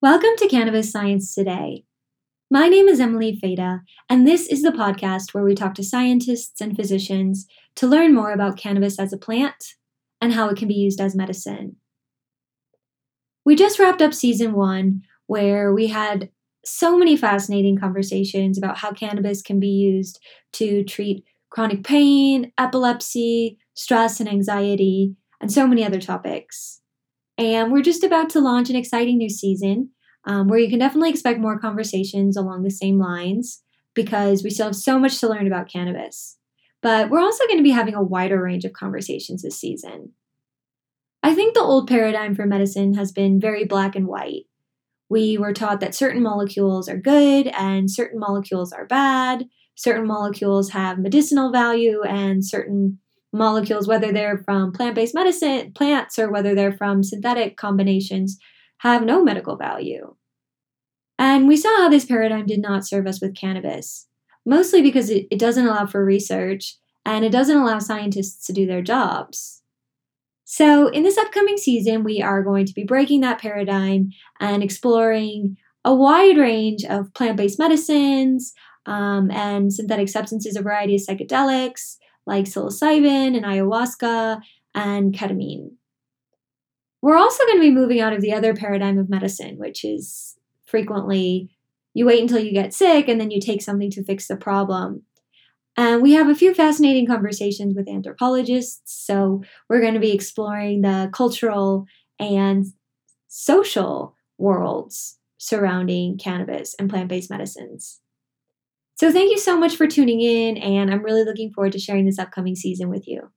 Welcome to Cannabis Science Today. My name is Emily Feda, and this is the podcast where we talk to scientists and physicians to learn more about cannabis as a plant and how it can be used as medicine. We just wrapped up season one, where we had so many fascinating conversations about how cannabis can be used to treat chronic pain, epilepsy, stress, and anxiety, and so many other topics. And we're just about to launch an exciting new season um, where you can definitely expect more conversations along the same lines because we still have so much to learn about cannabis. But we're also going to be having a wider range of conversations this season. I think the old paradigm for medicine has been very black and white. We were taught that certain molecules are good and certain molecules are bad. Certain molecules have medicinal value and certain molecules, whether they're from plant based medicine, plants, or whether they're from synthetic combinations, have no medical value. And we saw how this paradigm did not serve us with cannabis, mostly because it, it doesn't allow for research and it doesn't allow scientists to do their jobs. So, in this upcoming season, we are going to be breaking that paradigm and exploring a wide range of plant based medicines um, and synthetic substances, a variety of psychedelics, like psilocybin and ayahuasca and ketamine. We're also going to be moving out of the other paradigm of medicine, which is frequently you wait until you get sick and then you take something to fix the problem. And we have a few fascinating conversations with anthropologists. So we're going to be exploring the cultural and social worlds surrounding cannabis and plant based medicines. So, thank you so much for tuning in, and I'm really looking forward to sharing this upcoming season with you.